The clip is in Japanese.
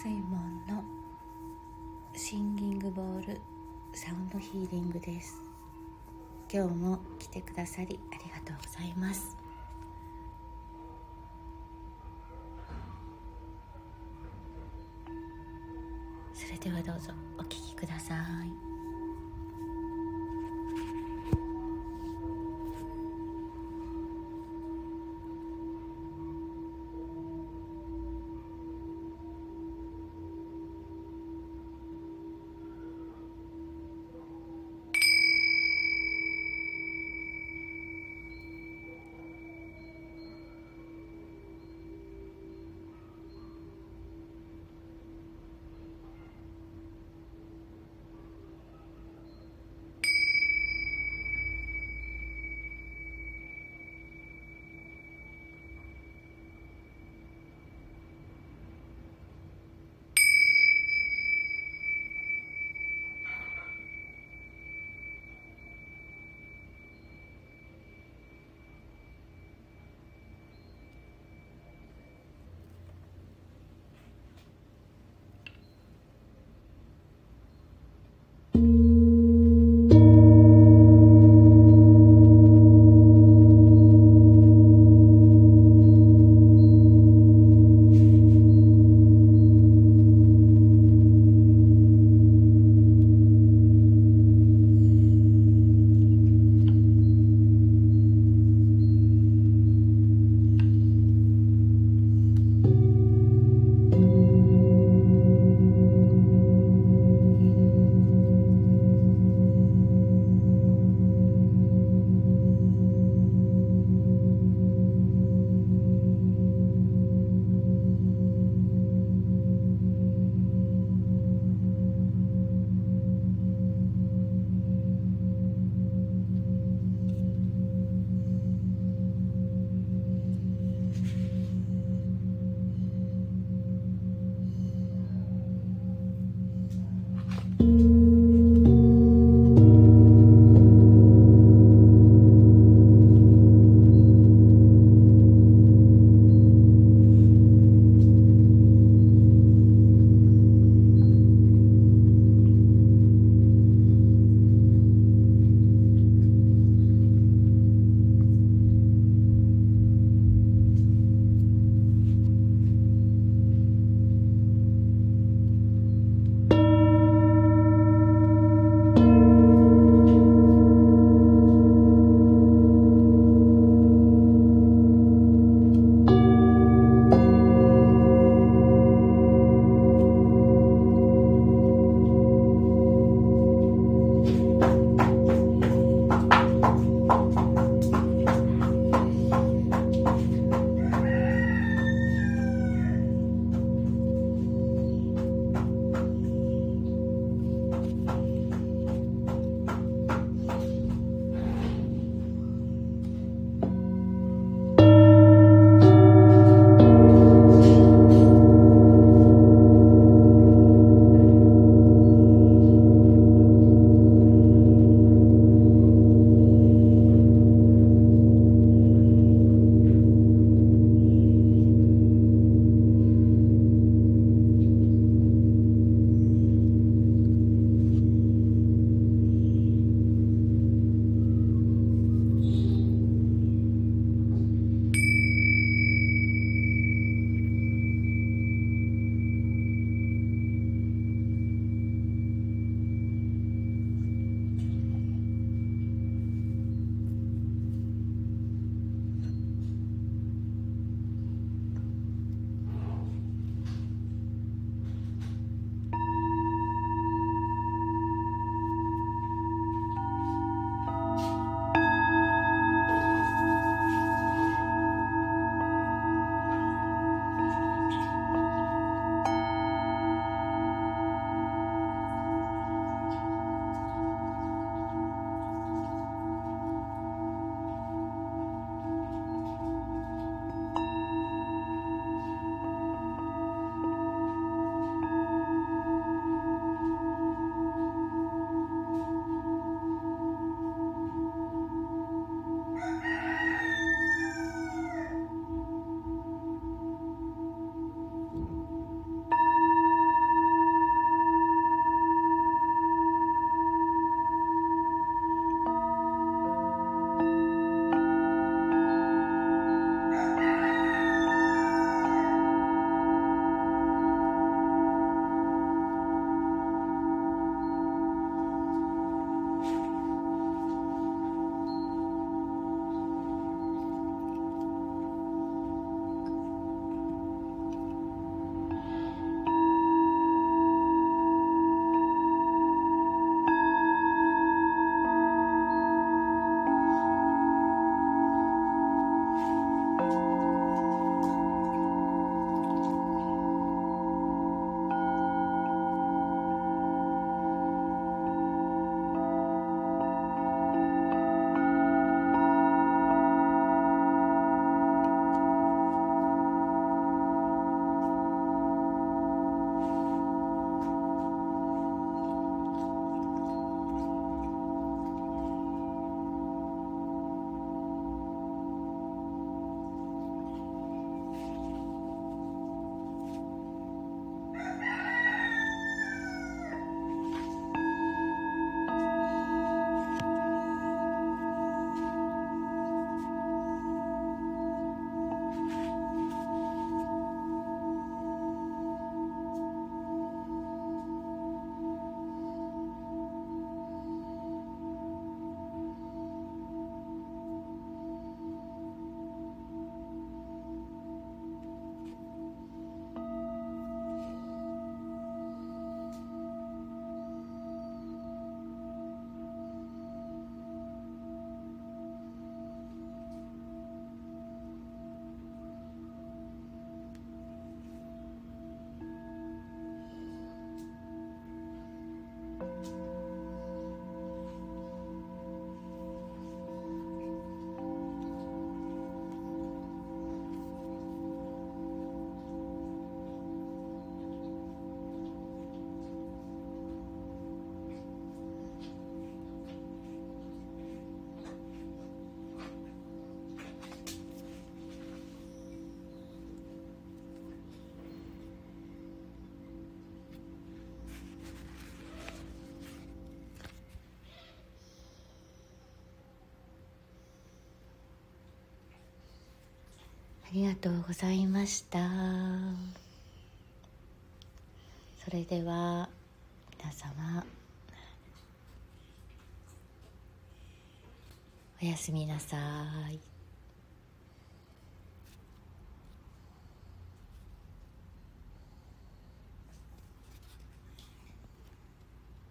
水門のシンギングボールサウンドヒーリングです。今日も来てくださりありがとうございます。それではどうぞお聞きください。りがとうございました。それでは皆様おやすみなさい。